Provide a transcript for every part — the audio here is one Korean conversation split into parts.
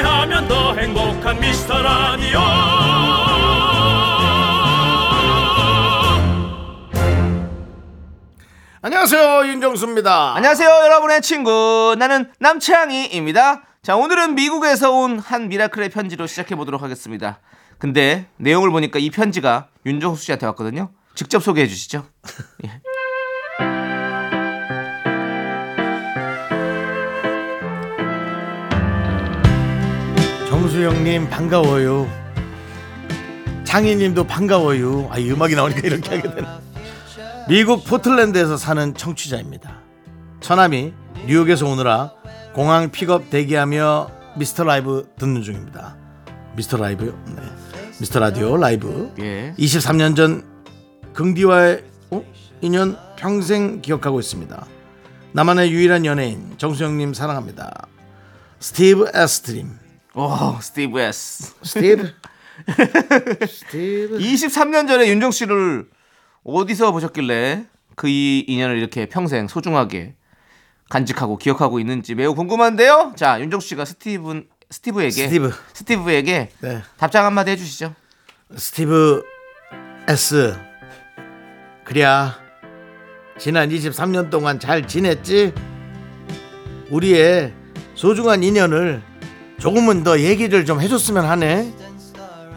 함께하면 더 행복한 미스터 라디오 안녕하세요 윤정수입니다. 안녕하세요, 여러분의 친구. 나는 남창희입니다. 자, 오늘은 미국에서 온 한 미라클의 편지로 시작해 보도록 하겠습니다. 근데 내용을 보니까 이 편지가 윤정수 씨한테 왔거든요. 직접 소개해 주시죠. 예. 정수 형님 반가워요. 창희님도 반가워요. 아, 이 음악이 나오니까 이렇게 하게 되나. 미국 포틀랜드에서 사는 청취자입니다. 처남이 뉴욕에서 오느라 공항 픽업 대기하며 미스터 라이브 듣는 중입니다. 미스터 라이브요? 네. 미스터 라디오 라이브. 예. 23년 전 긍디와의 어? 인연 평생 기억하고 있습니다. 나만의 유일한 연예인 정수 형님 사랑합니다. 스티브 에스트림. 오, 스티브 S. 스티브. 스티브. 23년 전에 윤정수 씨를 어디서 보셨길래 그 이 인연을 이렇게 평생 소중하게 간직하고 기억하고 있는지 매우 궁금한데요. 자, 윤정수 씨가 스티븐 스티브에게 스티브. 스티브에게 네. 답장 한마디 해주시죠. 스티브 S. 그래야 지난 23년 동안 잘 지냈지? 우리의 소중한 인연을 조금은 더 얘기를 좀 해줬으면 하네.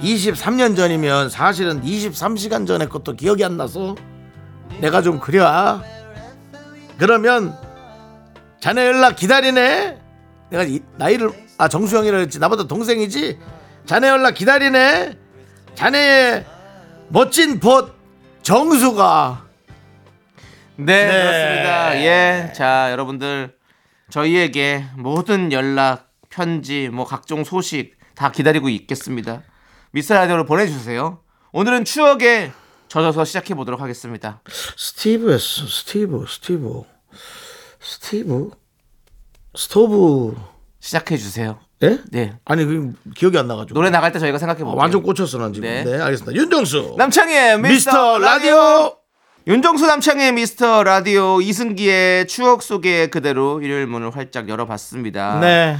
23년 전이면 사실은 23시간 전에 것도 기억이 안 나서 내가 좀 그래. 그러면 자네 연락 기다리네. 내가 이- 나이를 아 정수영이라 했지 나보다 동생이지. 자네 연락 기다리네. 자네의 멋진 벗 정수가 네, 네. 그렇습니다. 예. 자, 여러분들 저희에게 모든 연락, 편지, 뭐 각종 소식 다 기다리고 있겠습니다. 미스터 라디오로 보내주세요. 오늘은 추억에 젖어서 시작해 보도록 하겠습니다. 스티브였어 스티브 스티브 스티브 스토브 시작해 주세요. 예? 네. 아니 그 기억이 안 나가지고 노래 나갈 때 저희가 생각해 아, 볼게요. 완전 꽂혔어 난 지금 네. 네, 알겠습니다 윤정수 남창희의 미스터 라디오 윤정수 남창의 미스터 라디오 이승기의 추억 속의 그대로 일요일 문을 활짝 열어봤습니다. 네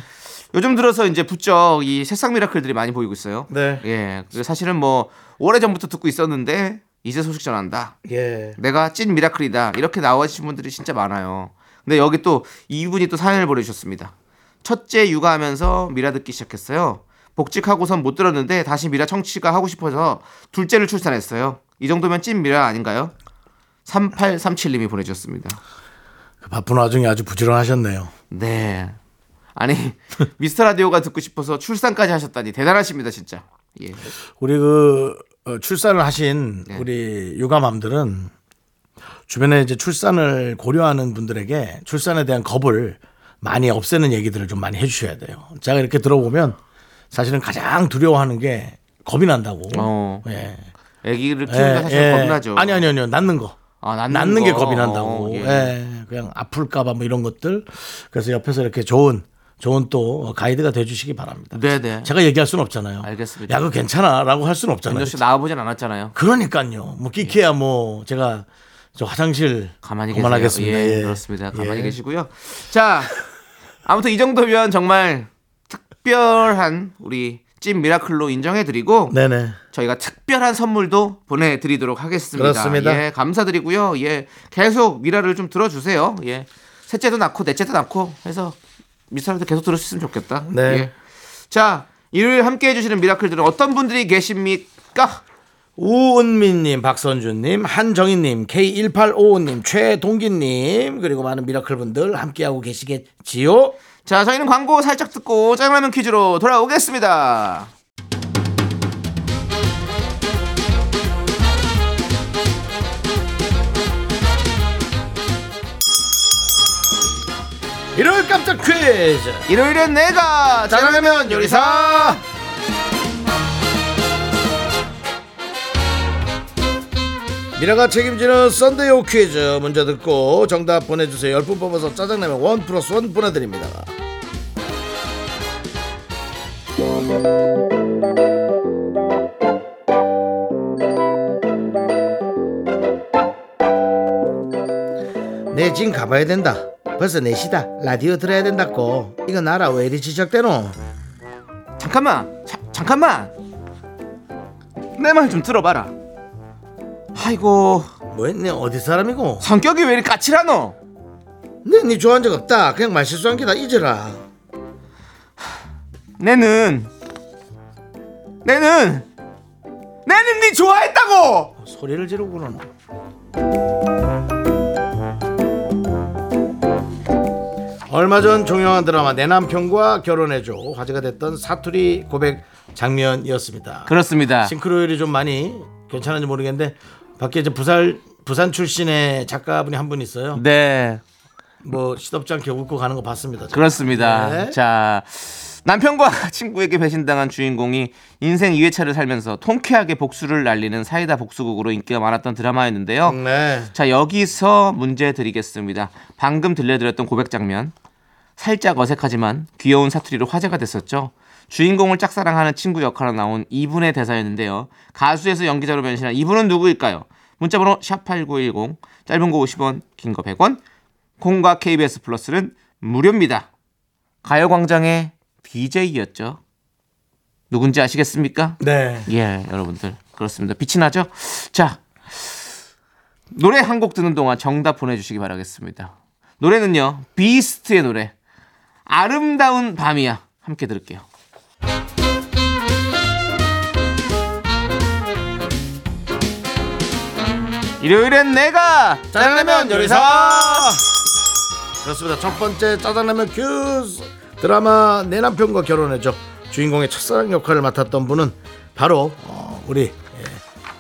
요즘 들어서 이제 부쩍 이 새싹 미라클들이 많이 보이고 있어요. 네. 예. 그리고 사실은 뭐 오래 전부터 듣고 있었는데 이제 소식 전한다. 예. 내가 찐 미라클이다. 이렇게 나와주신 분들이 진짜 많아요. 근데 여기 또 이분이 또 사연을 보내주셨습니다. 첫째 육아하면서 미라 듣기 시작했어요. 복직하고선 못 들었는데 다시 미라 청취가 하고 싶어서 둘째를 출산했어요. 이 정도면 찐 미라 아닌가요? 3837님이 보내주셨습니다. 그 바쁜 와중에 아주 부지런하셨네요 네. 아니 미스터 라디오가 듣고 싶어서 출산까지 하셨다니 대단하십니다 진짜. 예. 우리 그 어, 출산을 하신 네. 우리 육아맘들은 주변에 이제 출산을 고려하는 분들에게 출산에 대한 겁을 많이 없애는 얘기들을 좀 많이 해주셔야 돼요. 제가 이렇게 들어보면 사실은 가장 두려워하는 게 겁이 난다고. 어. 예. 아기를 키우기가 사실 겁나죠. 아니 아니 아니요 낳는 거. 아, 낳는, 낳는 게 거. 겁이 난다고. 어, 예. 예. 그냥 아플까봐 뭐 이런 것들. 그래서 옆에서 이렇게 좋은 좋은 또 가이드가 돼주시기 바랍니다. 네네. 제가 얘기할 수는 없잖아요. 알겠습니다. 야, 그거 괜찮아라고 할 수는 없잖아요. 윤정 씨 나와보진 않았잖아요. 그러니까요. 뭐 끼케야 뭐 제가 저 화장실 가만히 그만하겠습니다. 예, 예. 그렇습니다. 가만히 예. 계시고요. 자, 아무튼 이 정도면 정말 특별한 우리 찐 미라클로 인정해드리고 네네. 저희가 특별한 선물도 보내드리도록 하겠습니다. 그렇습니다. 예, 감사드리고요. 예, 계속 미라를 좀 들어주세요. 예, 셋째도 낳고 넷째도 낳고 해서 미스터 라디오 계속 들으셨으면 좋겠다. 네. 예. 자, 일요일 함께 해주시는 미라클들은 어떤 분들이 계십니까? 우은미님, 박선주님, 한정희님, K1855님, 최동기님 그리고 많은 미라클 분들 함께하고 계시겠지요. 자, 저희는 광고 살짝 듣고 짜장라면 퀴즈로 돌아오겠습니다. 일요일 깜짝 퀴즈. 일요일엔 내가 잘하면 요리사. 미라가 책임지는 Sunday 퀴즈 먼저 듣고 정답 보내주세요. 10분 뽑아서 짜장라면 one plus one 보내드립니다. 내 진 가봐야 된다. 벌써 4시다. 라디오 들어야 된다고. 이거 나라 왜 이리 지적대노? 잠깐만, 자, 잠깐만. 내 말 좀 들어봐라. 아이고, 뭐했네? 어디 사람이고? 성격이 왜 이리 까칠하노? 내니 좋아한 적 없다. 그냥 말 실수한 게 다 잊어라. 내는, 내는, 내는 네 좋아했다고. 소리를 지르고 그 얼마 전 종영한 드라마 내 남편과 결혼해줘 화제가 됐던 사투리 고백 장면이었습니다 그렇습니다. 싱크로율이 좀 많이 괜찮은지 모르겠는데 밖에 이제 부산 부산 출신의 작가분이 한 분 있어요 네, 뭐 시덥지 않게 웃고 가는 거 봤습니다 저는. 그렇습니다. 네. 자, 남편과 친구에게 배신당한 주인공이 인생 2회차를 살면서 통쾌하게 복수를 날리는 사이다 복수극으로 인기가 많았던 드라마였는데요. 네 자, 여기서 문제 드리겠습니다. 방금 들려드렸던 고백 장면. 살짝 어색하지만 귀여운 사투리로 화제가 됐었죠. 주인공을 짝사랑하는 친구 역할로 나온 이분의 대사였는데요. 가수에서 연기자로 변신한 이분은 누구일까요? 문자번호 샵8910 짧은 거 50원 긴 거 100원 콩과 KBS 플러스는 무료입니다. 가요광장의 DJ였죠. 누군지 아시겠습니까? 네. 예, 여러분들 그렇습니다. 빛이 나죠? 자, 노래 한 곡 듣는 동안 정답 보내주시기 바라겠습니다. 노래는요, 비스트의 노래 아름다운 밤이야 함께 들을게요. 일요일엔 내가 짜장라면 요리사 그렇습니다 첫 번째 짜장라면 큐스 드라마 내 남편과 결혼해줘 주인공의 첫사랑 역할을 맡았던 분은 바로 어, 우리 예,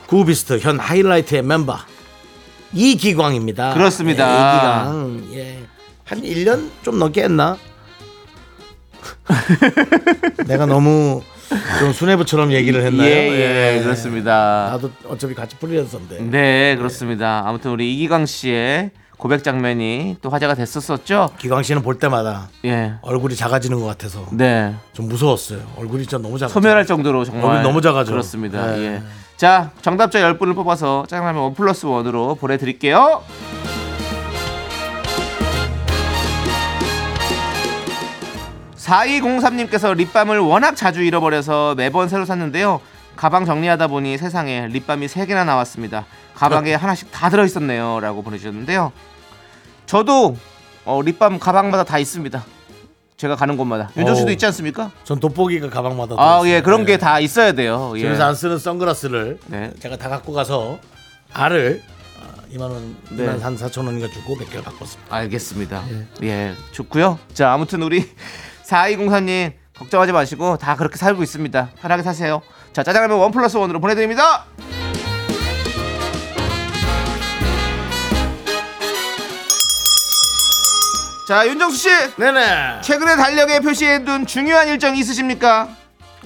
구비스트 현 하이라이트의 멤버 이기광입니다 그렇습니다. 예, 이기광 예. 한 1년 좀 넘게 했나 내가 너무 좀 수뇌부처럼 얘기를 했나요 예, 예, 그렇습니다. 나도 어차피 같이 프리랜서인데 네, 그렇습니다. 아무튼 우리 이기광 씨의 고백 장면이 또 화제가 됐었었죠. 기광 씨는 볼 때마다 예, 얼굴이 작아지는 것 같아서 네. 좀 무서웠어요. 얼굴이 진짜 너무 작아. 소멸할 정도로 정말 얼굴 너무 작아져. 그렇습니다. 네. 예. 자, 정답자 10분을 뽑아서 짜장라면 원 플러스 원으로 보내 드릴게요. (4203님께서) 립밤을 워낙 자주 잃어버려서 매번 새로 샀는데요 가방 정리하다 보니 세상에 립밤이 3개나 나왔습니다 가방에 하나씩 다 들어있었네요 라고 보내주셨는데요 저도 어, 립밤 가방마다 다 있습니다 제가 가는 곳마다 윤정 씨도. 있지 않습니까? 전 돋보기가 가방마다. 아, 들어있어요. 예, 그런 네. 게다 있어야 돼요. 예. 집에서 안 쓰는 선글라스를 네. 제가 다 갖고 가서 알을 어, 2만 원, 네. 2만 한 4천 원인가 주고 몇 개를 바꿨습니다. 알겠습니다. 예, 좋고요. 자, 아무튼 우리 4204님 걱정하지 마시고 다 그렇게 살고 있습니다. 편하게 사세요. 자, 짜장라면 원 플러스 원으로 보내드립니다. 자, 윤정수 씨, 네네. 최근에 달력에 표시해둔 중요한 일정이 있으십니까?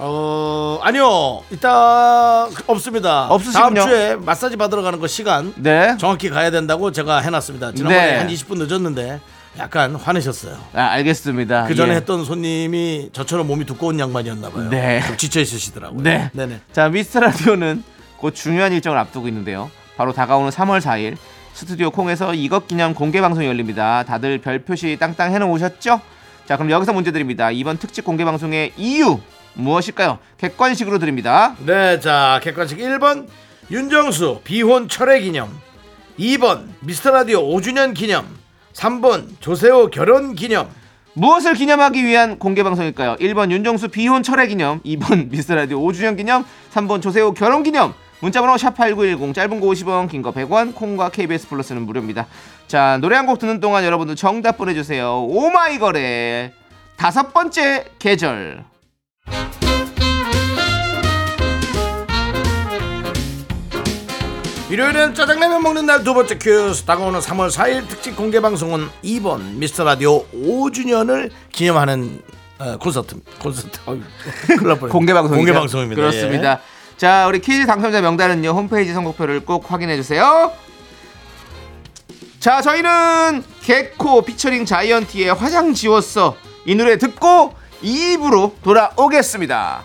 어 아니요 이따 없습니다. 없으시군요. 다음 주에 마사지 받으러 가는 거 시간 네. 정확히 가야 된다고 제가 해놨습니다. 지난번에 네. 한 20분 늦었는데 약간 화내셨어요. 아, 알겠습니다. 그 전에 예. 했던 손님이 저처럼 몸이 두꺼운 양반이었나 봐요. 네. 좀 지쳐 있으시더라고요. 네. 네네. 자, 미스터 라디오는 곧 중요한 일정을 앞두고 있는데요. 바로 다가오는 3월 4일 스튜디오 콩에서 이것 기념 공개 방송이 열립니다. 다들 별 표시 땅땅 해놓 오셨죠? 자, 그럼 여기서 문제 드립니다. 이번 특집 공개 방송의 이유 무엇일까요? 객관식으로 드립니다. 네, 자 객관식 1번 윤정수 비혼 철회 기념 2번 미스터 라디오 5주년 기념 3번 조세호 결혼 기념 무엇을 기념하기 위한 공개 방송일까요? 1번 윤정수 비혼 철회 기념, 2번 미스터 라디오 5주년 기념, 3번 조세호 결혼 기념. 문자번호 샵8910 짧은 거 50원 긴 거 100원 콩과 KBS 플러스는 무료입니다 자 노래 한 곡 듣는 동안 여러분들 정답 보내주세요 오마이걸의 다섯 번째 계절 일요일엔 짜장라면 먹는 날 두 번째 퀴즈 다가오는 3월 4일 특집 공개 방송은 2번 미스터 라디오 5주년을 기념하는 어, 콘서트 콘서트 뻔했네. 공개 방송 공개 방송입니다. 그렇습니다 예. 자, 우리 퀴즈 당첨자 명단은요, 홈페이지 선곡표를 꼭 확인해 주세요. 자, 저희는 개코 피처링 자이언티의 화장 지웠어. 이 노래 듣고 2부로 돌아오겠습니다.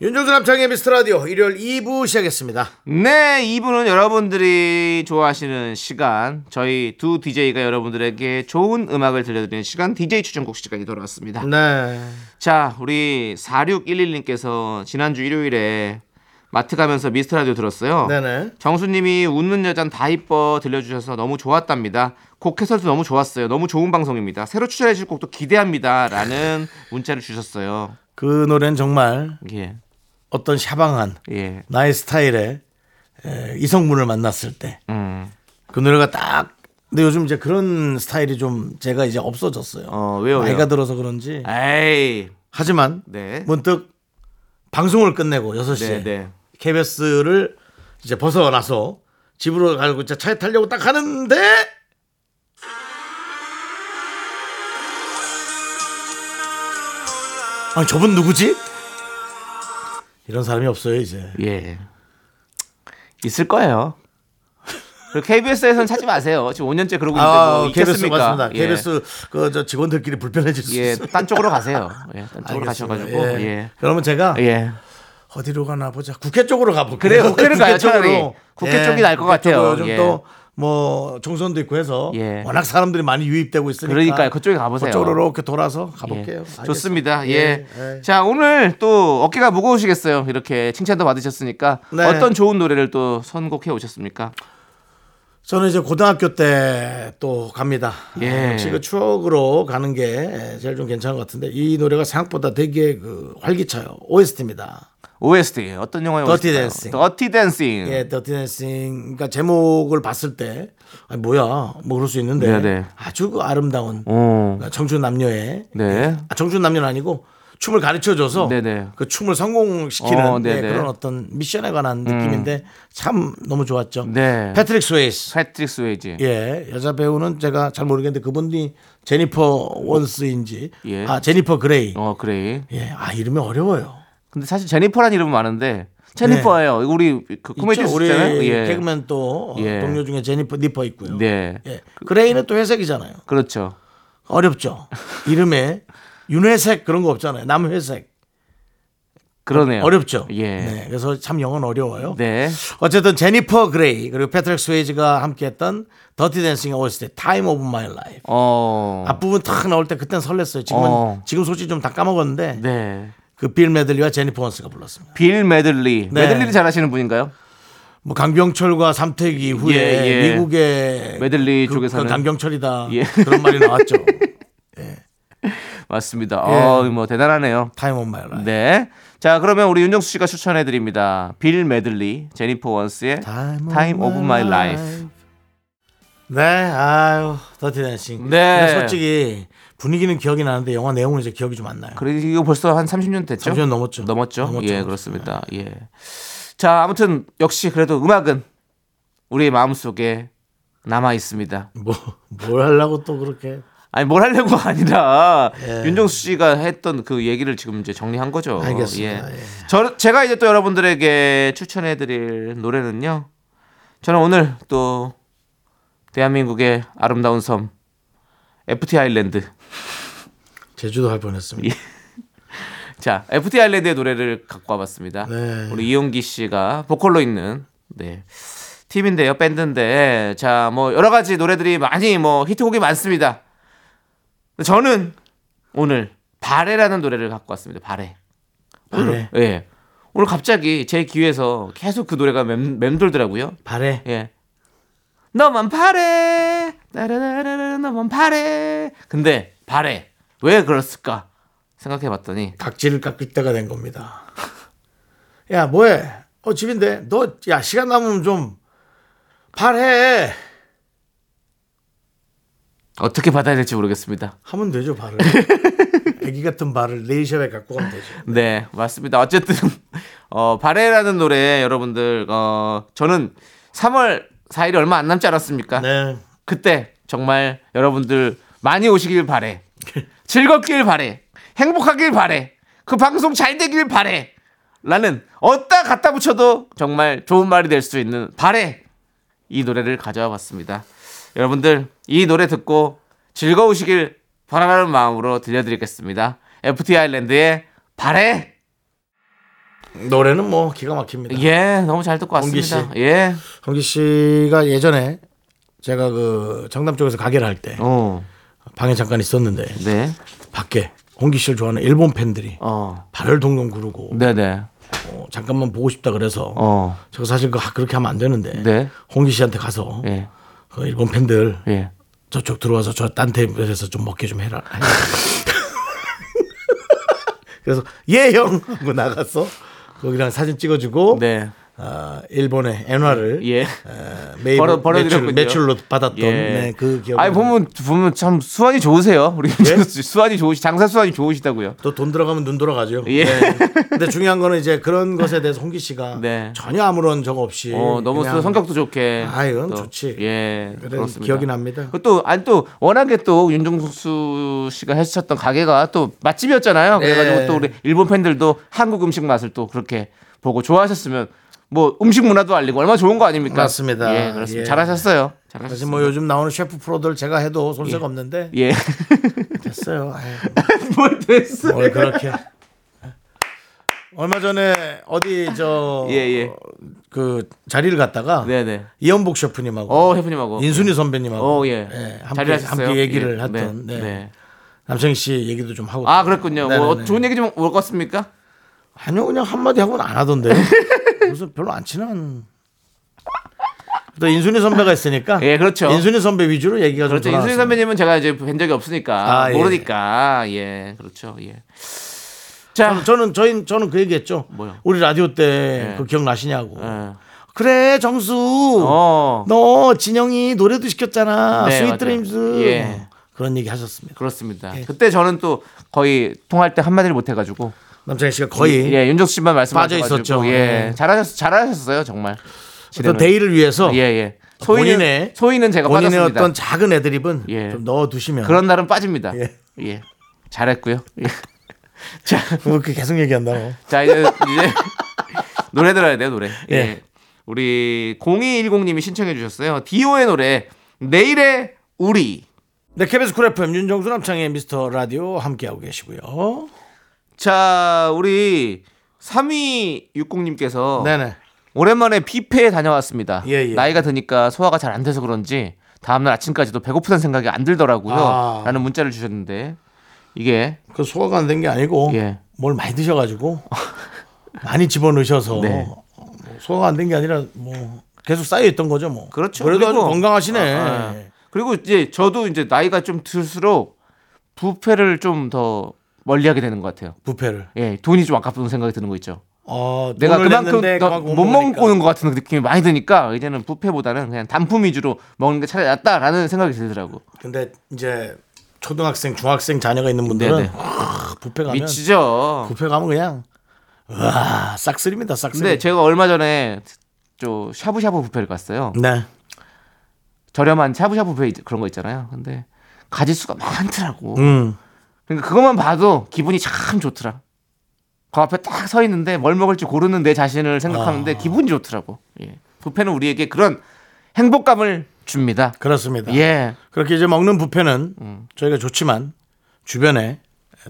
윤정수 남창의 미스터 라디오 일요일 2부 시작했습니다. 네, 2부는 여러분들이 좋아하시는 시간, 저희 두 DJ가 여러분들에게 좋은 음악을 들려드리는 시간, DJ 추천곡 시간이 돌아왔습니다. 네. 자, 우리 4611님께서 지난주 일요일에 마트 가면서 미스터 라디오 들었어요. 네네. 정수님이 웃는 여잔 다 이뻐 들려주셔서 너무 좋았답니다. 곡 해설도 너무 좋았어요. 너무 좋은 방송입니다. 새로 추천해 주실 곡도 기대합니다. 라는 문자를 주셨어요. 그 노래는 정말 예, 어떤 샤방한 예, 나의 스타일의 에, 이성분을 만났을 때 그 음, 노래가 딱 근데 요즘 이제 그런 스타일이 좀 제가 이제 없어졌어요. 어, 왜요, 왜요? 나이가 들어서 그런지. 에이, 하지만 네. 문득 방송을 끝내고 6시에 네, 네. KBS를 이제 벗어나서 집으로 가고 이제 차에 타려고 딱 하는데 아니 저분 누구지? 이런 사람이 없어요 이제. 예. 있을 거예요. 그리고 KBS에서는 찾지 마세요. 지금 5년째 그러고 있는데 아, 뭐 KBS? 맞습니다. 예. KBS 그저 직원들끼리 불편해질 수 예, 있어요. 딴 쪽으로 가세요. 예, 딴 쪽으로. 가셔가지고 예. 예. 그러면 제가 예. 어디로 가나 보자. 국회 쪽으로 가볼게요. 그래요, 국회를 가요, 쪽으로. 차라리. 국회 쪽이 나을 것 국회 쪽으로 같아요. 요즘 예. 또 뭐 총선도 있고 해서 예. 워낙 사람들이 많이 유입되고 있으니까. 그러니까요. 그쪽에 가보세요. 그쪽으로 이렇게 돌아서 예. 가볼게요. 알겠습니다. 좋습니다. 예. 예. 자, 오늘 또 어깨가 무거우시겠어요. 이렇게 칭찬도 받으셨으니까 네. 어떤 좋은 노래를 또 선곡해 오셨습니까? 저는 이제 고등학교 때 또 갑니다. 예. 역시 그 추억으로 가는 게 제일 좀 괜찮은 것 같은데 이 노래가 생각보다 되게 그 활기차요. OST입니다. OST 어떤 영화의 Dirty? Dancing. Dirty Dancing. 예, Dirty Dancing. 그러니까 제목을 봤을 때 아니 뭐야 뭐 그럴 수 있는데 네네. 아주 그 아름다운 오. 청춘 남녀의 네. 아, 청춘 남녀는 아니고 춤을 가르쳐 줘서 네네. 그 춤을 성공시키는 어, 네, 네네. 음. 그런 어떤 미션에 관한 느낌인데 참 너무 좋았죠. 네. 패트릭 스웨이스. 패트릭 스웨이지. 예, 여자 배우는 제가 잘 모르겠는데 그분이 제니퍼 원스인지 예. 아 제니퍼 그레이. 어, 그래. 예, 아 이름이 어려워요. 근데 사실 제니퍼라는 이름은 많은데 제니퍼예요. 우리 그 코미디 네. 우리. 예. 개그맨 또 예. 동료 중에 제니퍼 니퍼 있고요. 네. 예. 그레이는 또 회색이잖아요. 그렇죠. 어렵죠. 이름에 윤회색 그런 거 없잖아요. 남회색. 그러네요. 어렵죠. 예. 네, 그래서 참 영어는 어려워요. 네. 어쨌든 제니퍼 그레이 그리고 패트릭 스웨이즈가 함께했던 Dirty Dancing의 OST Time of My Life. 어. 앞부분 탁 나올 때 그땐 설렜어요. 지금은 어. 지금 솔직히 좀 다 까먹었는데 네. 그 빌 메들리와 제니퍼 원스가 불렀습니다. 빌 메들리. 네. 메들리를 잘하시는 분인가요? 뭐 강병철과 삼태기 이후에 예, 예. 미국의 메들리 그, 쪽에서는 그 강병철이다 예. 그런 말이 나왔죠. 맞습니다. 어, 뭐 대단하네요. Time of My Life. 네. 자, 그러면 우리 윤정수 씨가 추천해 드립니다. 빌 메들리, 제니퍼 원스의 Time of My Life. 네, 아유, Dirty Dancing. 네. 솔직히 분위기는 기억이 나는데 영화 내용은 이제 기억이 좀 안 나요. 그래 이거 벌써 한 30년 됐죠? 30년 넘었죠. 넘었죠? 넘었죠. 예, 그렇습니다. 예. 자, 아무튼 역시 그래도 음악은 우리의 마음속에 남아 있습니다. 뭐, 뭘 하려고 또 그렇게. 아니 뭘 하려고가 아니라 예. 윤정수 씨가 했던 그 얘기를 지금 이제 정리한 거죠. 알겠습니다. 예. 저 제가 이제 또 여러분들에게 추천해 드릴 노래는요. 저는 오늘 또 대한민국의 아름다운 섬 FT 아일랜드. 제주도 할 뻔했습니다. 자, FT 아일랜드의 노래를 갖고 와봤습니다. 네. 우리 이용기 씨가 보컬로 있는 네. 팀인데요, 밴드인데 자, 뭐 여러 가지 노래들이 많이 뭐 히트곡이 많습니다. 저는 오늘 바레라는 노래를 갖고 왔습니다. 바레. 바래. 예. 오늘 갑자기 제 귀에서 계속 그 노래가 맴, 맴돌더라고요. 바래. 예. 너만 바래. 따라라라라 너만 바래. 근데 바래. 왜 그랬을까? 생각해 봤더니 각질을 깎을 때가 된 겁니다. 야, 뭐해? 어, 집인데. 너, 야, 시간 남으면 좀 발해. 어떻게 받아야 될지 모르겠습니다. 하면 되죠, 발을. 애기 같은 발을 네일샵에 갖고 가면 되죠. 네, 맞습니다. 어쨌든 어, 바레라는 노래 여러분들 어, 저는 3월 4일이 얼마 안 남지 않았습니까? 네. 그때 정말 여러분들 많이 오시길 바래. 즐겁길 바래. 행복하길 바래. 그 방송 잘 되길 바래. 라는 어디다 갖다 붙여도 정말 좋은 말이 될 수 있는 바래. 이 노래를 가져와 봤습니다. 여러분들 이 노래 듣고 즐거우시길 바라는 마음으로 들려드리겠습니다. FT 아일랜드의 바래. 노래는 뭐 기가 막힙니다. 예, 너무 잘 듣고 홍기 왔습니다. 씨. 예. 홍기 씨가 예전에 제가 그 정남 쪽에서 가게를 할 때 어. 방에 잠깐 있었는데 네. 밖에 홍기 씨를 좋아하는 일본 팬들이 어. 발을 동동 구르고 네네. 어, 잠깐만 보고 싶다 그래서 어. 제가 사실 그- 그렇게 하면 안 되는데 네. 홍기 씨한테 가서 예. 그 일본 팬들 예. 저쪽 들어와서 저 딴 테이블에서 좀 먹게 좀 해라. 그래서 예 형 하고 나가서 거기랑 사진 찍어주고 네. 아, 일본의 엔화를 예. 어, 매일 벌어- 매출. 매출로 받았던 예. 네, 그 기억. 아니 보면 보면 참 수완이 좋으세요. 우리 예? 수완이 좋으시 장사 수완이 좋으시다고요. 또 돈 들어가면 눈 돌아가죠. 예. 네. 근데 중요한 거는 이제 그런 것에 대해서 홍기 씨가 네. 전혀 아무런 적 없이 어 너무 그냥 성격도 좋게. 아, 이건 또, 좋지. 예. 그래, 그렇습니다. 기억이 납니다. 또 아니 또 워낙에 또 윤종수 씨가 했었던 가게가 또 맛집이었잖아요. 그래가지고 네. 또 우리 일본 팬들도 한국 음식 맛을 또 그렇게 보고 좋아하셨으면 뭐 음식 문화도 알리고 얼마나 좋은 거 아닙니까? 맞습니다. 예, 그렇습니다. 예. 잘하셨어요. 사실 잘하셨습니다. 뭐 요즘 나오는 셰프 프로들 제가 해도 손색 없는데 예. 됐어요. 뭘 됐어? 뭘 그렇게. 얼마 전에 어디 저 예, 예. 그 자리를 갔다가 네네. 이연복 셰프님하고 어, 해프님하고. 인순이 선배님하고 어, 예. 예, 잘 함께. 함께 얘기를 예. 했던 네. 네. 네. 남창희 씨 얘기도 좀 하고 아, 그랬군요. 뭐 네네네. 좋은 얘기 좀 먹었습니까? 아니요 그냥 한마디 하고는 안 하던데 무슨 별로 안 친한 또 인순이 선배가 있으니까 예, 그렇죠. 인순이 선배 위주로 얘기가 그렇죠. 좀 돌아왔어요. 선배님은 제가 이제 뵌 적이 없으니까 아, 예. 모르니까 예, 그렇죠. 예. 자, 저는, 저는 저희 저는 그 얘기했죠. 뭐요? 우리 라디오 때 예. 그 기억 나시냐고. 예. 그래 정수. 어, 너 진영이 노래도 시켰잖아. 네, Sweet. Dreams. 예. 그런 얘기 하셨습니다. 그렇습니다. 예. 그때 저는 또 거의 통화할 때 한마디를 못 해가지고 남창희 씨가 거의 예, 윤정수 씨만 말씀하셔가지고 빠져 있었죠. 예, 예. 잘하셨 잘하셨어요 정말. 어떤 진행을. 데이를 위해서 예, 예. 본인의- 소희는 제가 본인의 빠졌습니다. 어떤 작은 애드립은 예. 좀 넣어 두시면 그런 날은 빠집니다. 예. 예. 잘했고요. 예. 자, 그렇게 계속 얘기한다 고. 자 이제 이제 노래 들어야 돼요 노래. 예. 예. 우리 0210님이 신청해 주셨어요. 디오의 노래 내일의 우리. 네, KBS Cool FM 윤정수 남창희의 미스터 라디오 함께하고 계시고요. 자 우리 3260님께서 네네. 오랜만에 뷔페에 다녀왔습니다. 예, 예. 나이가 드니까 소화가 잘 안 돼서 그런지 다음날 아침까지도 배고프다는 생각이 안 들더라고요. 아. 라는 문자를 주셨는데 이게 그 소화가 안 된 게 아니고 예. 뭘 많이 드셔가지고 많이 집어넣으셔서 네. 뭐 소화가 안 된 게 아니라 뭐 계속 쌓여 있던 거죠 뭐. 그렇죠. 그래도 그리고- 건강하시네. 아, 아. 그리고 이제 저도 이제 나이가 좀 들수록 부페를 좀 더 멀리하게 되는 것 같아요. 부페를. 예, 돈이 좀 아깝다는 생각이 드는 거 있죠. 어, 내가 그만큼 못 먹으니까. 먹는 것 같은 느낌이 많이 드니까 이제는 부페보다는 그냥 단품 위주로 먹는 게 차라리 낫다라는 생각이 들더라고. 근데 이제 초등학생, 중학생 자녀가 있는 분들은 네네. 아, 부페 가면 미치죠. 부페 가면 그냥 와 싹쓸입니다 싹쓸이. 근데 제가 얼마 전에 저 샤브샤브 부페를 갔어요. 네. 저렴한 샤브샤브 부페 그런 거 있잖아요. 근데 가짓수가 많더라고. 음. 그러니까 그것만 봐도 기분이 참 좋더라. 그 앞에 딱 서 있는데 뭘 먹을지 고르는 내 자신을 생각하는데 아. 기분이 좋더라고. 예. 부페는 우리에게 그런 행복감을 줍니다. 그렇습니다. 예. 그렇게 이제 먹는 부페는 음. 저희가 좋지만 주변에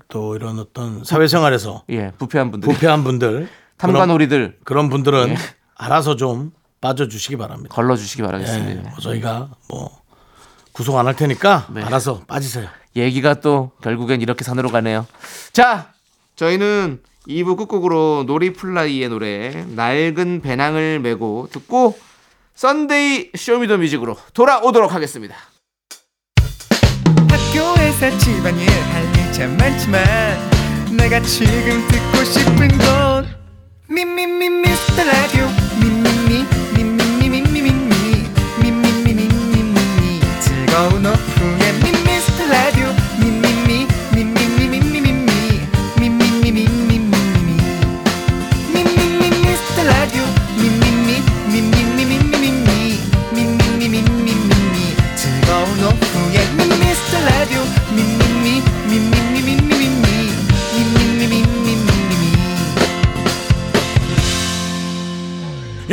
또 이런 어떤 사회생활에서 예. 부페한 분들. 부패한 분들 탐관오리들 그런, 그런 분들은 예. 알아서 좀 빠져주시기 바랍니다. 걸러 주시기 예, 바라겠습니다. 뭐 저희가 뭐 구속 안 할 테니까 네. 알아서 빠지세요. 얘기가 또 결국엔 이렇게 산으로 가네요. 자, 저희는 2부 끝곡으로 노리플라이의 노래 낡은 배낭을 메고 듣고 썬데이 쇼미더뮤직으로 돌아오도록 하겠습니다. 학교에서 집안일 할일참 많지만 내가 지금 듣고 싶은 건 미미미 미스터 라디오 미미미 미미미 미미미 미미미 미미미 즐거운 오후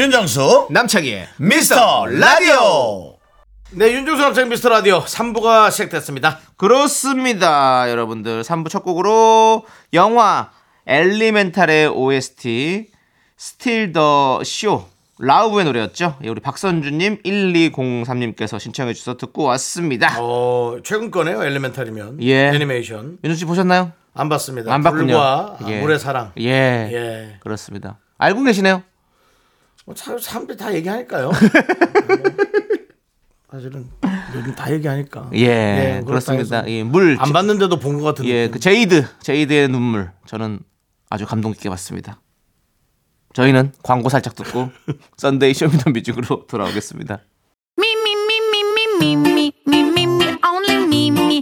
윤정수 남창희의 미스터 라디오. 네, 윤정수 남창 미스터 라디오 3부가 시작됐습니다. 그렇습니다. 여러분들 3부 첫 곡으로 영화 Elemental의 OST Steal the Show Lauv의 노래였죠. 예, 우리 박선주님 1203님께서 신청해 주셔서 듣고 왔습니다. 어, 최근 거네요. Elemental이면. 예. 애니메이션. 윤수 씨 보셨나요? 안 봤습니다. 안 봤군요. 불과 예. 물의 사랑. 예. 예. 그렇습니다. 알고 계시네요? 뭐 사- 사람들이 다 얘기하니까요. 사실은 요즘 다 얘기하니까. 예. 그렇다 그렇습니다. 해서 예, 뭐 안 봤는데도 본 것 같은데. 예, 그 웨이드, 웨이드의 눈물. 저는 아주 감동 깊게 봤습니다. 저희는 광고 살짝 듣고 썬데이 쇼미더뮤직으로 돌아오겠습니다. Me, only me.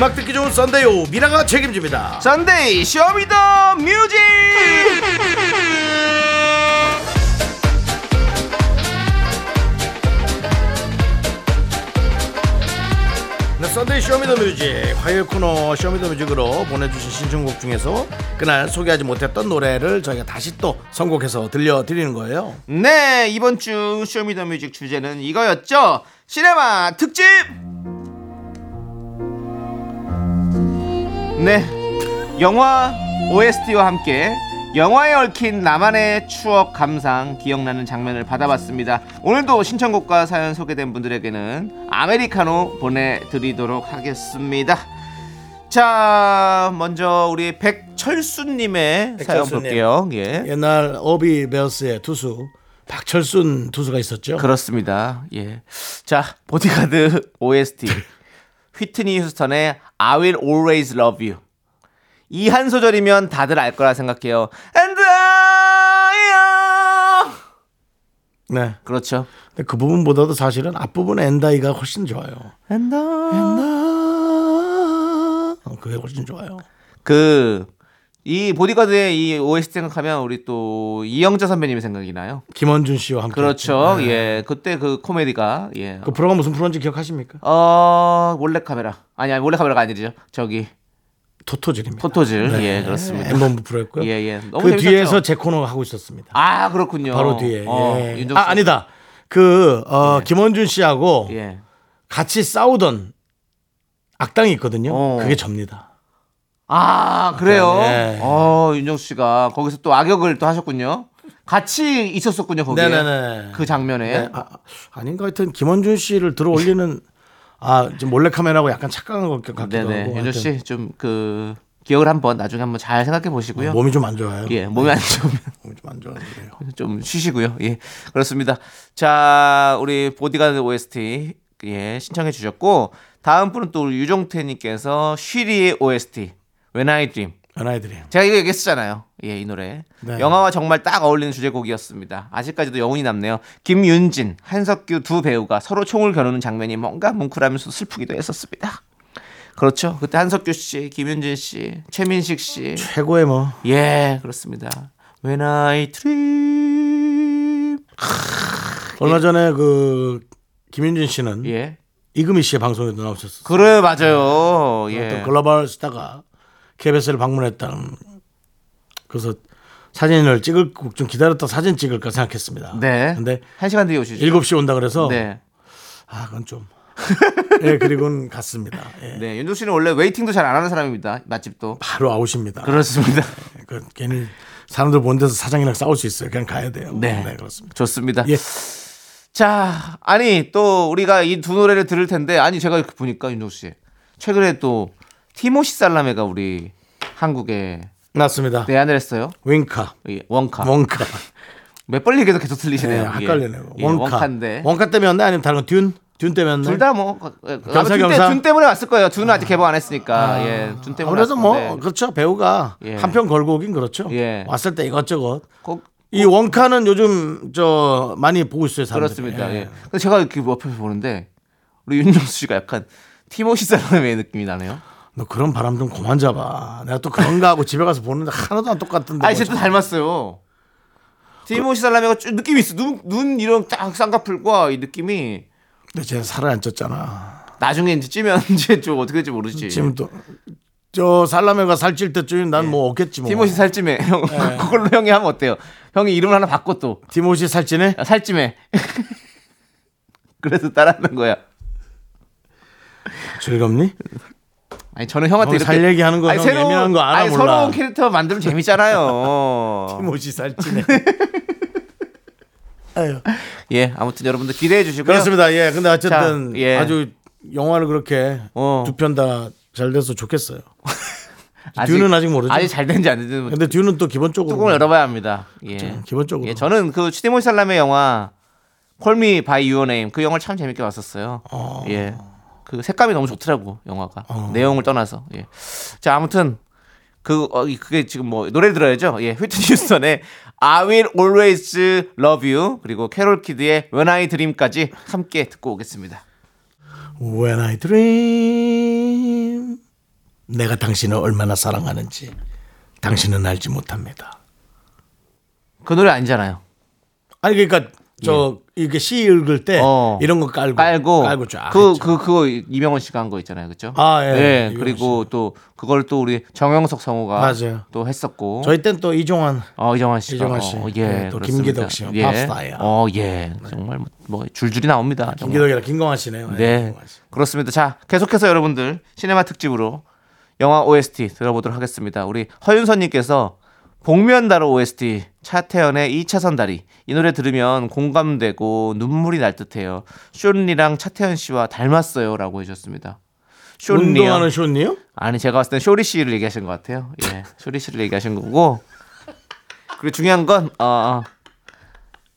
음악 듣기 좋은 Sunday 오후 미라가 책임집니다. Sunday Show Me the Music 네, Sunday Show Me the Music 화요일 코너 쇼미더뮤직으로 보내주신 신청곡 중에서 그날 소개하지 못했던 노래를 저희가 다시 또 선곡해서 들려드리는 거예요. 네 이번 주 Show Me the Music 주제는 이거였죠 시네마 특집 네 영화 OST와 함께 영화에 얽힌 나만의 추억 감상 기억나는 장면을 받아봤습니다 오늘도 신청곡과 사연 소개된 분들에게는 아메리카노 보내드리도록 하겠습니다 자 먼저 우리 백철수님의 사연 백철수님. 볼게요 예. 옛날 오비 베어스의 투수 박철순 투수가 있었죠. 그렇습니다. 예. 자, 보디가드 OST. 휘트니 휴스턴의 I will always love you. 이 한 소절이면 다들 알 거라 생각해요. And I 네. 그렇죠. 근데 그 부분보다도 사실은 앞부분의 엔다이가 훨씬 좋아요. And I 어, 그게 훨씬 좋아요. 그, 이 보디가드의 이 OST 생각하면 우리 또 이영자 선배님이 생각이 나요. 김원준 씨와 함께. 그렇죠. 네. 예. 그때 그 코미디가, 예. 그 프로가 무슨 프로인지 기억하십니까? 어, 몰래 카메라. 아니, 아니, 몰래 카메라가 아니죠. 저기, 토토질입니다. 토토질. 예, 그렇습니다. 엠본부 프로였고요. 예, 예. 너무 그 재밌었죠? 뒤에서 제 코너 하고 있었습니다. 아 그렇군요. 바로 뒤에. 어, 예. 아, 아니다. 그 어, 김원준 씨하고 예. 같이 싸우던 악당이 있거든요. 어. 그게 접니다. 아 그래요. 예. 어 윤정수 씨가 거기서 또 악역을 또 하셨군요. 같이 있었었군요 거기에. 네네네. 그 장면에. 네, 아, 아닌가 하여튼 김원준 씨를 들어 올리는 아 지금 몰래 카메라고 약간 착각한 것 같기도 네네. 하고. 윤정 씨좀 그 기억을 한번 나중에 한번 잘 생각해 보시고요. 몸이 좀 안 좋아요. 예, 몸이 안 좋으면 몸이 좀 안 좋아요. 좀 쉬시고요. 예, 그렇습니다. 자, 우리 보디가드 OST 예 신청해 주셨고 다음 분은 또 우리 유종태님께서 쉬리의 OST When I Dream. 연아이들이. 제가 이거 얘기했었잖아요. 예, 이 노래. 네. 영화와 정말 딱 어울리는 주제곡이었습니다. 아직까지도 여운이 남네요. 김윤진, 한석규 두 배우가 서로 총을 겨누는 장면이 뭔가 뭉클하면서 슬프기도 했었습니다. 그렇죠. 그때 한석규 씨, 김윤진 씨, 최민식 씨. 최고의 뭐 예, 그렇습니다. When I dream. 얼마 전에 그 김윤진 씨는 예. 이금희 씨의 방송에도 나오셨어요. 그래 맞아요. 어떤 예. 글로벌 스타가 KBS를 방문했다는 그래서 사진을 찍을 좀 기다렸다 사진 찍을까 생각했습니다. 네. 근데 한 시간 뒤에 오시죠. 7시 온다 그래서 네. 아, 그건 좀 예, 그리고는 갔습니다. 예. 네. 윤정수 씨는 원래 waiting도 잘 안 하는 사람입니다. 맛집도. 바로 아웃입니다. 그렇습니다. 그 괜히 사람들 보는 데서 사장이랑 싸울 수 있어요. 그냥 가야 돼요. 네. 그렇습니다. 좋습니다. 예. 자, 아니 또 우리가 이 두 노래를 들을 텐데 아니 제가 이렇게 보니까 윤종 씨 최근에 또 티모시 살라메가 우리 한국에 맞습니다. 내한을 했어요. 윙카. 예, 원카. 원카. 몇 번 얘기해도 계속 네, 틀리시네요. 헷갈리네요. 예, 원카. 원카인데. 원카 때문에 아니면 다른 거 듄? 듄 때문에 둘다 뭐 겸사 겸사? 둔 때문에 왔을 거예요. 둔은 아 직 개봉 안 했으니까. 예. 둔 때문에 왔을 뭐. 그렇죠 배우가 예. 한편 걸고 오긴 그렇죠. 예. 왔을 때 이것저것 꼭이 원카는 요즘 저 많이 보고 있어요 사람들이. 그렇습니다. 예. 근데 제가 이렇게 옆에서 보는데 우리 윤정수 씨가 약간 티모시 살라메의 느낌이 나네요. 너 그런 바람 좀 그만 잡아. 내가 또 그런가 하고 집에 가서 보는데 하나도 안 똑같은데. 아니 뭐 쟤도 닮았어요. 티모시 살라메가 쭉 느낌이 있어. 눈, 눈 이런 딱 쌍꺼풀과 이 느낌이 근데 쟤는 살을 안 쪘잖아. 나중에 이제 찌면 이제 좀 어떻게 될지 모르지. 지금 또 저 살라메가 살찔 때쯤이면 난뭐 없겠지 뭐. 예. 티모시 살찜에 형 그걸로 형이 하면 어때요? 형이 이름을 하나 바꿔 또 티모시 살찌네? 야, 살찜에. 그래서 따라하는 거야. 즐겁니? 아니 저는 형한테 이렇게 살 얘기하는 거 아니, 형 새로운- 예민한 거 알아, 아니, 몰라. 새로운 캐릭터 만들면 재밌잖아요. 티모시 살찌네. 아유. 예, 아무튼 여러분들 기대해 주시고요. 그렇습니다. 예. 근데 어쨌든 자, 예. 아주 영화를 그렇게 어. 두편 다 잘 돼서 좋겠어요. 아직- Dune은 아직 모르죠. 아직 잘 된지 안 된지 근데 Dune은 또 기본적으로 뚜껑을 열어봐야 합니다. 예. 좀 기본적으로 예, 저는 그 티모시 샬라메의 영화 Call Me by Your Name 그 영화를 참 재밌게 봤었어요. 예. 그 색감이 너무 좋더라고 영화가 내용을 떠나서 예. 자 아무튼 그 어, 이- 그게 지금 뭐 노래 들어야죠. 예, 휘트니 휴스턴의 I Will Always Love You 그리고 캐롤 키드의 When I Dream까지 함께 듣고 오겠습니다. When I dream 내가 당신을 얼마나 사랑하는지 당신은 알지 못합니다. 그 노래 아니잖아요. 아니 그러니까 저 이게 시 읽을 때 예. 어. 이런 거 깔고 깔고 깔고 쫙 그. 그 그거 이명원 씨가 한 거 있잖아요, 그렇죠? 아, 예. 이명원 그리고 또 그걸 또 우리 정영석 성우가 맞아요. 또 했었고. 저희 땐 또 이종환 어 이정환 씨가 이정환 씨. 어, 예, 예, 또 그렇습니다. 김기덕 씨, 예. 팝스타예요. 어, 예. 정말 뭐, 뭐 줄줄이 나옵니다. 정말. 김기덕이라 김광환 씨네요. 예, 네. 김광환 씨. 그렇습니다. 자, 계속해서 여러분들 시네마 특집으로 영화 OST 들어보도록 하겠습니다. 우리 허윤선 님께서 복면다로 OST 차태현의 2차선 다리 이 노래 들으면 공감되고 눈물이 날 듯해요. 쇼리랑 차태현 씨와 닮았어요 라고 해주셨습니다. 쇼리요? 운동하는 쇼니요? 아니 제가 봤을 땐 쇼리 씨를 얘기하신 것 같아요. 예, 쇼리 씨를 얘기하신 거고. 그리고 중요한 건 어,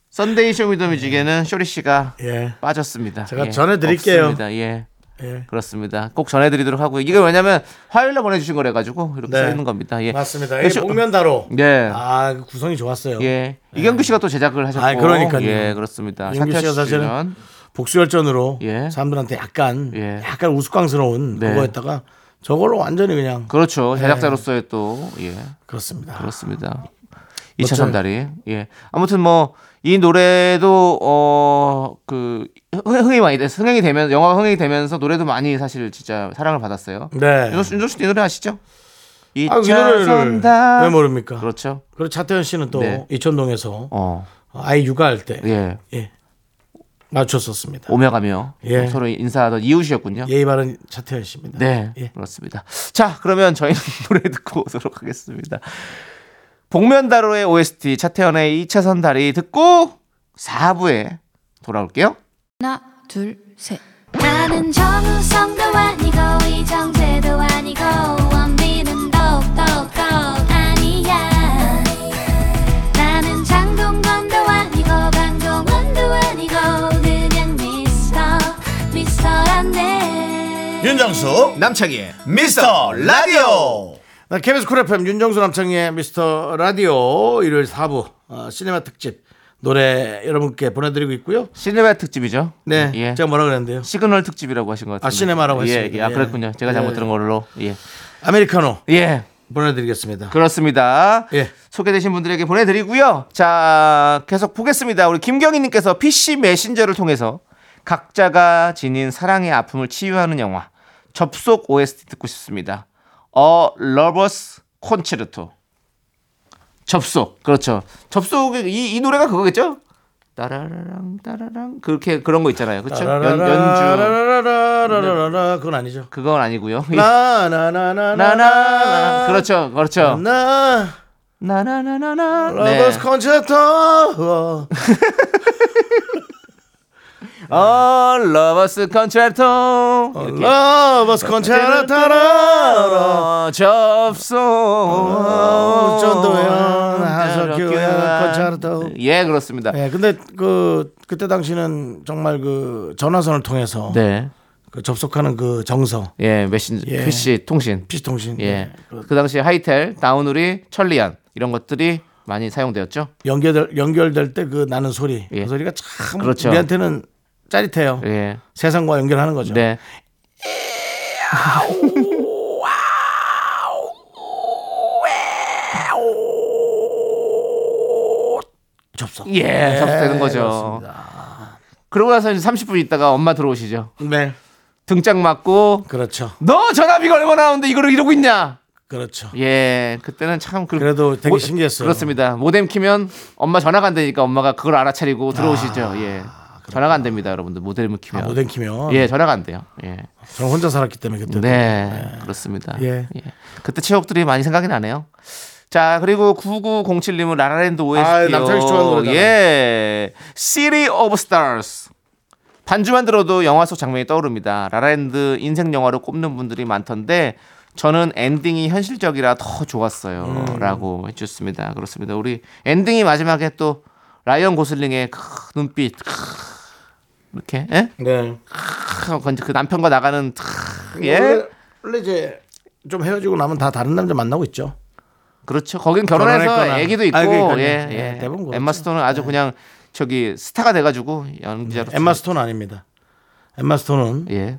썬데이 쇼미더뮤직에는 쇼리 씨가 예. 빠졌습니다. 제가 예, 전해드릴게요. 없습니다. 예. 예. 그렇습니다. 꼭 전해드리도록 하고요. 이게 왜냐면 화요일에 보내주신 거래 가지고 이렇게 네. 써 있는 겁니다. 예. 맞습니다. 예, 이 쇼- 복면달호. 예. 아, 그 구성이 좋았어요. 예. 이경규 씨가 또 제작을 하셨고. 아, 그러니까요. 예, 그렇습니다. 이경규 씨가 사실은. 복수혈전으로 예. 사람들한테 약간 예. 약간 우스꽝스러운 네. 그거였다가 저걸로 완전히 그냥 그렇죠. 제작자로서의 또 예. 그렇습니다. 그렇습니다. 멋져요. 2차 선다리. 예. 아무튼 뭐 이 노래도 어 그 흥행이 많이 돼서 흥행이 되면 영화가 흥행이 되면서 노래도 많이 사실 진짜 사랑을 받았어요. 네. 윤조 윤조 씨이 노래 아시죠? 이 아, 이 노래를 왜 모릅니까? 그렇죠. 그리고 차태현 씨는 또 네. 이천동에서 어. 아이 육아할 때 예. 예. 맞췄었습니다. 오며 가며 예. 서로 인사하던 이웃이었군요. 예의 바른 차태현 씨입니다. 네, 예. 그렇습니다. 자, 그러면 저희는 노래 듣고 오도록 하겠습니다. 복면다로의 OST 차태현의 2차선 다리 듣고 4부에 돌아올게요. 하나 둘 셋. 나는 정우성도 아니고 이정재도 아니고 원빈은 더욱더 아니야 나는 장동건도 아니고 강동원도 아니고 그냥 미스터 미스터란데 윤정수 남창희의 미스터 라디오. 네, KBS 쿨 FM 윤정수 남창희 미스터 라디오 일요일 4부 어, 시네마 특집 노래 여러분께 보내드리고 있고요. 시네마 특집이죠. 네, 예. 제가 뭐라 그랬는데요? 시그널 특집이라고 하신 것 같은데. 아, 시네마라고 예, 했습니다. 예. 아, 예. 그랬군요. 제가 잘못 예. 들은 걸로. 예. 아메리카노 예. 보내드리겠습니다. 그렇습니다. 예. 소개되신 분들에게 보내드리고요. 자, 계속 보겠습니다. 우리 김경희님께서 PC 메신저를 통해서 각자가 지닌 사랑의 아픔을 치유하는 영화 접속 OST 듣고 싶습니다. 어 Lover's Concerto. 접속. 그렇죠. 접속 이, 이 노래가 그거겠죠? 따라라랑 따라랑. 그렇게 그런 거 있잖아요. 그렇죠 연, 연주. 그건 아니죠 그건 아니고요 나나나나나나 그렇죠 그렇죠 나 나나나나나 Lover's Concerto 어, Concerto. Lover's Concerto라 어, 접속. 어, 전도연 한석규의 Concerto 예, 그렇습니다. 예, 근데 그 그때 당시는 정말 그 전화선을 통해서 네. 그 접속하는 그 정서 예, 메신저, 예. PC 통신. PC통신 예. 그 당시 하이텔, 나우누리, 천리안 이런 것들이 많이 사용되었죠. 연결될 연결될 때 그 나는 소리 예. 그 소리가 참 그렇죠. 우리한테는 짜릿해요. 예. 세상과 연결하는 거죠. 네. 접속. 예, 접속되는 거죠. 그렇습니다. 그러고 나서 이제 30분 있다가 엄마 들어오시죠. 네, 등짝 맞고 그렇죠, 너 전화비가 얼마나 나오는데 이거를 이러고 있냐? 그렇죠. 예, 그때는 참 그, 그래도 되게 모- 신기했어요. 그렇습니다. 모뎀 키면 엄마 전화가 안 되니까 엄마가 그걸 알아차리고 들어오시죠. 예. 전화가 안 됩니다, 여러분들. 모뎀을 아, 키면. 모뎀 키면 예, 전화가 안 돼요. 예. 저는 혼자 살았기 때문에 그때. 네, 그렇습니다. 예. 예. 그때 추억들이 많이 생각이 나네요. 자, 그리고 9907님은 라라랜드 OST요. 아, 남창희 씨 좋아하는 노래잖아. 예. City of Stars. 반주만 들어도 영화 속 장면이 떠오릅니다. 라라랜드 인생 영화로 꼽는 분들이 많던데 저는 엔딩이 현실적이라 더 좋았어요. 음. 라고 해주셨습니다. 그렇습니다. 우리 엔딩이 마지막에 또 라이언 고슬링의 그 눈빛 크, 이렇게 예? 네. 크, 그 남편과 나가는 크, 예? 원래, 원래 이제 좀 헤어지고 나면 다 다른 남자 만나고 있죠. 그렇죠. 거긴 결혼해서. 애기도 있고 아, 그러니까요. 예, 예, 예. 대부분 그렇죠. 엠마 스톤은 아주 그냥 저기 스타가 돼가지고 연기자로 엠마 스톤 아닙니다. 엠마 스톤은 예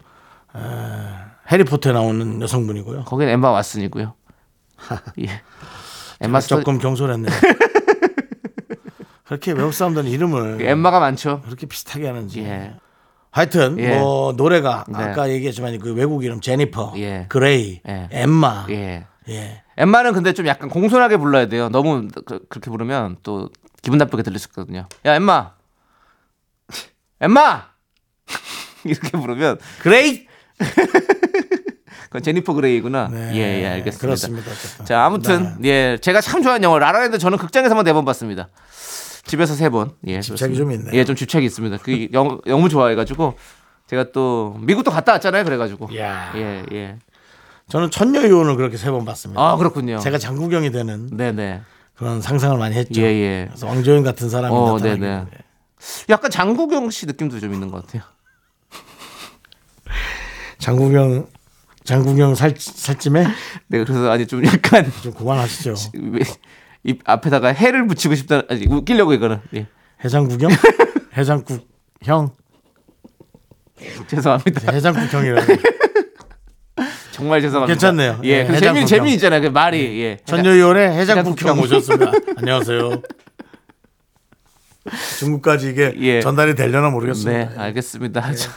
해리포터에 나오는 여성분이고요. 거긴 엠마 왓슨이고요. 예 엠마 스톤 조금 경솔했네요. 그렇게 외국 사람들은 이름을 엠마가 많죠. 그렇게 비슷하게 하는지. 예 하여튼 예. 뭐 노래가 네. 아까 얘기했지만 그 외국 이름 제니퍼, 예. 그레이, 예. 엠마. 예. 예. 엠마는 근데 좀 약간 공손하게 불러야 돼요. 너무 그, 그렇게 부르면 또 기분 나쁘게 들릴 수 있거든요. 야 엠마, 엠마 이렇게 부르면 그레이. 그건 제니퍼 그레이구나. 네. 예, 예, 알겠습니다. 그렇습니다. 어쨌든. 자, 아무튼 예, 제가 참 좋아하는 영화 라라랜드 저는 극장에서만 네 번 봤습니다. 집에서 세 번. 예, 집착이. 좀 있네요. 예, 좀 집착이 있습니다. 그 영, 너무 좋아해가지고 제가 또 미국도 갔다 왔잖아요. 그래가지고. 야. 예, 예. 저는 천녀유혼을 그렇게 세 번 봤습니다. 아 그렇군요. 제가 장국영이 되는 네네. 그런 상상을 많이 했죠. 예, 예. 그래서 왕조연 같은 사람이 어, 나타나게 네네. 약간 장국영 씨 느낌도 좀 있는 것 같아요. 장구경 장구경 살 살찜에 네, 그래서 아니 좀 약간 좀 그만하시죠. 입 앞에다가 해를 붙이고 싶다. 아니 웃기려고 이거는. 예. 해장구경? 해장국 형? 죄송합니다. 해장국 형이라고. 정말 죄송합니다. 괜찮네요. 예, 예, 그 재미 해장국형. 재미 있잖아요. 그 말이 예. 천녀유혼의 해장국 형 해장국 형. 오셨습니다. 안녕하세요. 중국까지 이게 예. 전달이 되려나 모르겠습니다. 네, 알겠습니다. 자,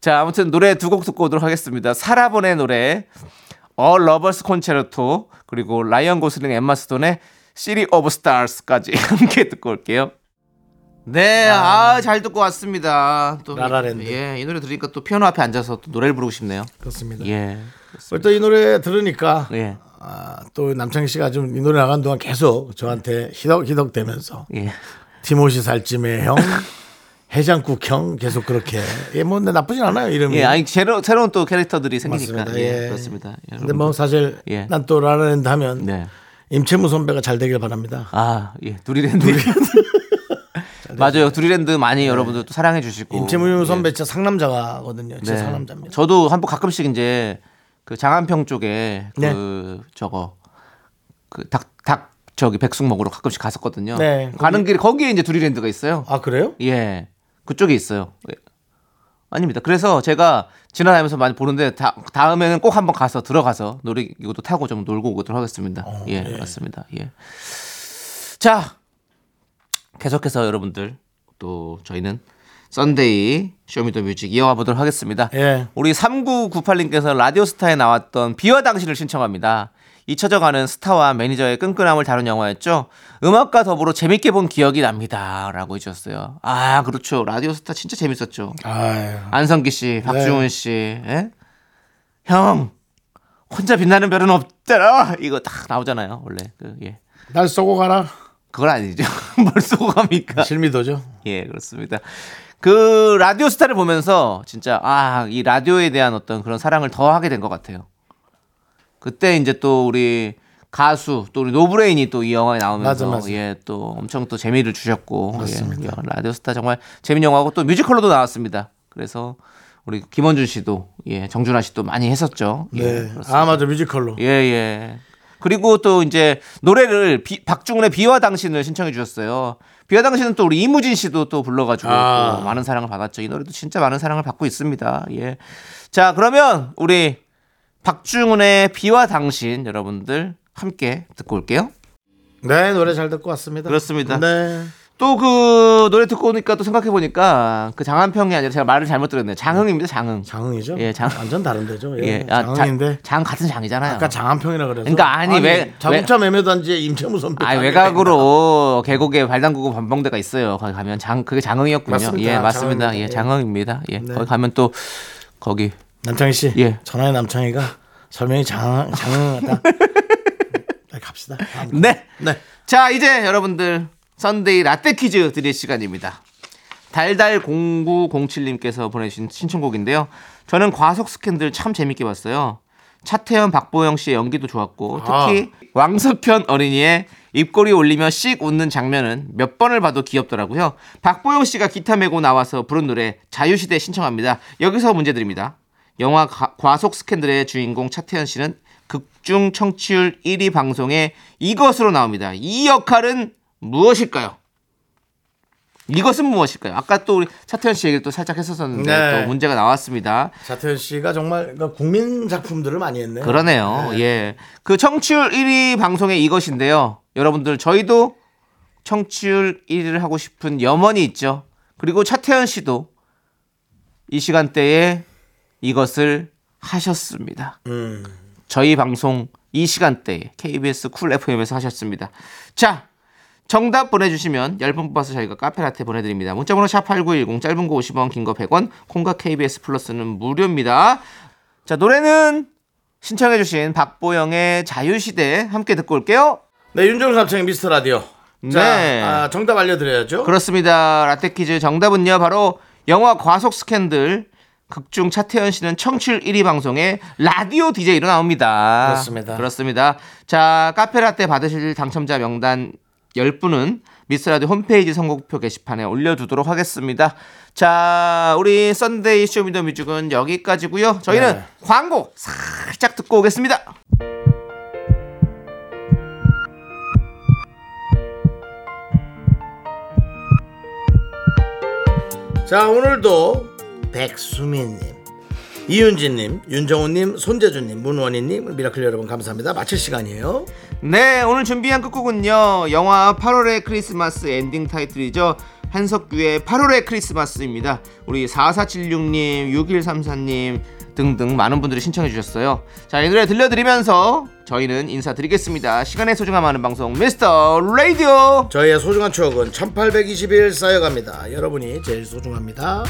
자, 아무튼 노래 두 곡 듣고 오도록 하겠습니다. 사라 본의 노래 A Lover's Concerto 그리고 라이언 고슬링 엠마 스톤의 City of Stars까지 함께 듣고 올게요. 네, 아, 잘 듣고 왔습니다. 또 라라랜드. 예, 이 노래 들으니까 또 피아노 앞에 앉아서 또 노래를 부르고 싶네요. 그렇습니다. 예. 또이 노래 들으니까 예. 아, 또 남창희 씨가 좀 이 노래 나간 동안 계속 저한테 희덕희덕 대면서 예. 티모시 살찜의 형, 해장국 형 계속 그렇게 예, 뭐 근데 나쁘진 않아요 이름이. 예, 아니 새로, 새로운 또 캐릭터들이 생기니까 맞습니다. 예, 예. 그렇습니다. 근데 뭐 사실 예. 난또 라라랜드 하면 네. 임채무 선배가 잘 되길 바랍니다. 아, 예. 두리랜드. 맞아요. 두리랜드 많이 여러분들 또 사랑해 주시고. 임채무 예. 선배 진짜 상남자거든요. 진짜 네. 상남자입니다. 저도 한번 가끔씩 이제 그 장안평 쪽에 네. 그 저거 그닭닭 저기 백숙 먹으러 가끔씩 갔었거든요. 네, 가는 길에 거기에 이제 두리랜드가 있어요. 아 그래요? 예. 그쪽에 있어요. 예. 아닙니다. 그래서 제가 지나다니면서 많이 보는데 다, 다음에는 꼭 한번 가서 들어가서 놀이기구도 타고 좀 놀고 오도록 하겠습니다. 예, 맞습니다. 예. 자, 계속해서 여러분들 또 저희는 Sunday Show Me The Music 이어가 보도록 하겠습니다. 예. 우리 3998님께서 라디오스타에 나왔던 비와 당신을 신청합니다. 잊혀져가는 스타와 매니저의 끈끈함을 다룬 영화였죠. 음악과 더불어 재밌게 본 기억이 납니다. 라고 해주셨어요. 아, 그렇죠. 라디오 스타 진짜 재밌었죠. 아유. 안성기 씨, 박중훈 씨, 예? 형, 혼자 빛나는 별은 없잖아. 이거 딱 나오잖아요. 원래. 그, 예. 날 쏘고 가라. 그건 아니죠. 뭘 쏘고 갑니까? 실미도죠. 예, 그렇습니다. 그 라디오 스타를 보면서 진짜 아, 이 라디오에 대한 어떤 그런 사랑을 더 하게 된 것 같아요. 그때 이제 또 우리 가수 또 우리 노브레인이 또 이 영화에 나오면서 맞아, 맞아. 예, 또 엄청 또 재미를 주셨고 맞습니다. 예, 라디오 스타 정말 재밌는 영화고 또 뮤지컬로도 나왔습니다. 그래서 우리 김원준 씨도 예, 정준하 씨도 많이 했었죠. 예, 네. 그렇습니다. 아 맞아 뮤지컬로. 예, 예. 그리고 또 이제 노래를 비- 박중훈의 비와 당신을 신청해 주셨어요. 비와 당신은 또 우리 이무진 씨도 또 불러가지고 아. 또 많은 사랑을 받았죠. 이 노래도 진짜 많은 사랑을 받고 있습니다. 예. 자, 그러면 우리 박중훈의 비와 당신 여러분들 함께 듣고 올게요. 네 노래 잘 듣고 왔습니다. 그렇습니다. 네. 또 그 노래 듣고 오니까 또 생각해 보니까 그 장한평이 아니라 제가 말을 잘못 들었네요. 장흥입니다. 장흥. 장흥이죠? 예, 장- 완전 다른 데죠. 예. 예, 아, 장흥인데. 장, 장 같은 장이잖아요. 아까 장한평이라 그래서. 그러니까 아니, 왜- 자동차 매매 단지에 임채무 선배. 아 외곽으로 계곡에 발담그고 반봉대가 있어요. 거기 가면 장 그게 장흥이었군요. 맞습니다. 예, 맞습니다. 예, 예. 장흥입니다. 예, 네. 거기 가면 또 거기 남창희 씨. 예. 전화의 남창희가 설명이 장 장하다. 네, 갑시다. 네. 네. 자, 이제 여러분들 선데이 라떼 퀴즈 드릴 시간입니다. 달달 0907님께서 보내주신 신청곡인데요. 저는 과속 스캔들 참 재밌게 봤어요. 차태현, 박보영 씨의 연기도 좋았고 특히 왕석현 어린이의 입꼬리 올리며 씩 웃는 장면은 몇 번을 봐도 귀엽더라고요. 박보영 씨가 기타 메고 나와서 부른 노래 자유시대 신청합니다. 여기서 문제 드립니다. 영화 가- 과속 스캔들의 주인공 차태현 씨는 극중 청취율 1위 방송에 이것으로 나옵니다. 이 역할은 무엇일까요? 이것은 무엇일까요? 아까 또 우리 차태현 씨 얘기를 또 살짝 했었었는데 네. 또 문제가 나왔습니다. 차태현 씨가 정말 그 국민 작품들을 많이 했네요. 그러네요. 예. 그 청취율 1위 방송의 이것인데요. 여러분들 저희도 청취율 1위를 하고 싶은 염원이 있죠. 그리고 차태현 씨도 이 시간대에 이것을 하셨습니다. 음. 저희 방송 이 시간대에 KBS 쿨 FM에서 하셨습니다. 자, 정답 보내주시면 10분 뽑아서 저희가 카페라테 보내드립니다. 문자번호 샵8910 짧은 거 50원 긴 거 100원 콩과 KBS 플러스는 무료입니다. 자 노래는 신청해주신 박보영의 자유시대 함께 듣고 올게요. 네, 윤정수 남창희 미스터 라디오. 자, 네. 아, 정답 알려드려야죠. 그렇습니다. 라떼 퀴즈 정답은요 바로 영화 과속 스캔들 극중 차태현 씨는 청취율 1위 방송에 라디오 DJ로 나옵니다. 그렇습니다. 그렇습니다. 자, 카페라떼 받으실 당첨자 명단 10분은 미스터 라디오 홈페이지 선곡표 게시판에 올려두도록 하겠습니다. 자, 우리 Sunday Show Me The Music은 여기까지고요. 저희는 네. 광고 살짝 듣고 오겠습니다. 자, 오늘도 백수민님, 이윤진님, 윤정우님, 손재준님, 문원희님, 미라클 여러분 감사합니다. 마칠 시간이에요. 네, 오늘 준비한 끝곡은요. 영화 8월의 크리스마스 엔딩 타이틀이죠. 한석규의 8월의 크리스마스입니다. 우리 4476님, 6134님 등등 많은 분들이 신청해 주셨어요. 자, 이 노래 들려드리면서 저희는 인사드리겠습니다. 시간의 소중함 아는 방송 미스터 라디오. 저희의 소중한 추억은 1821 쌓여갑니다. 여러분이 제일 소중합니다.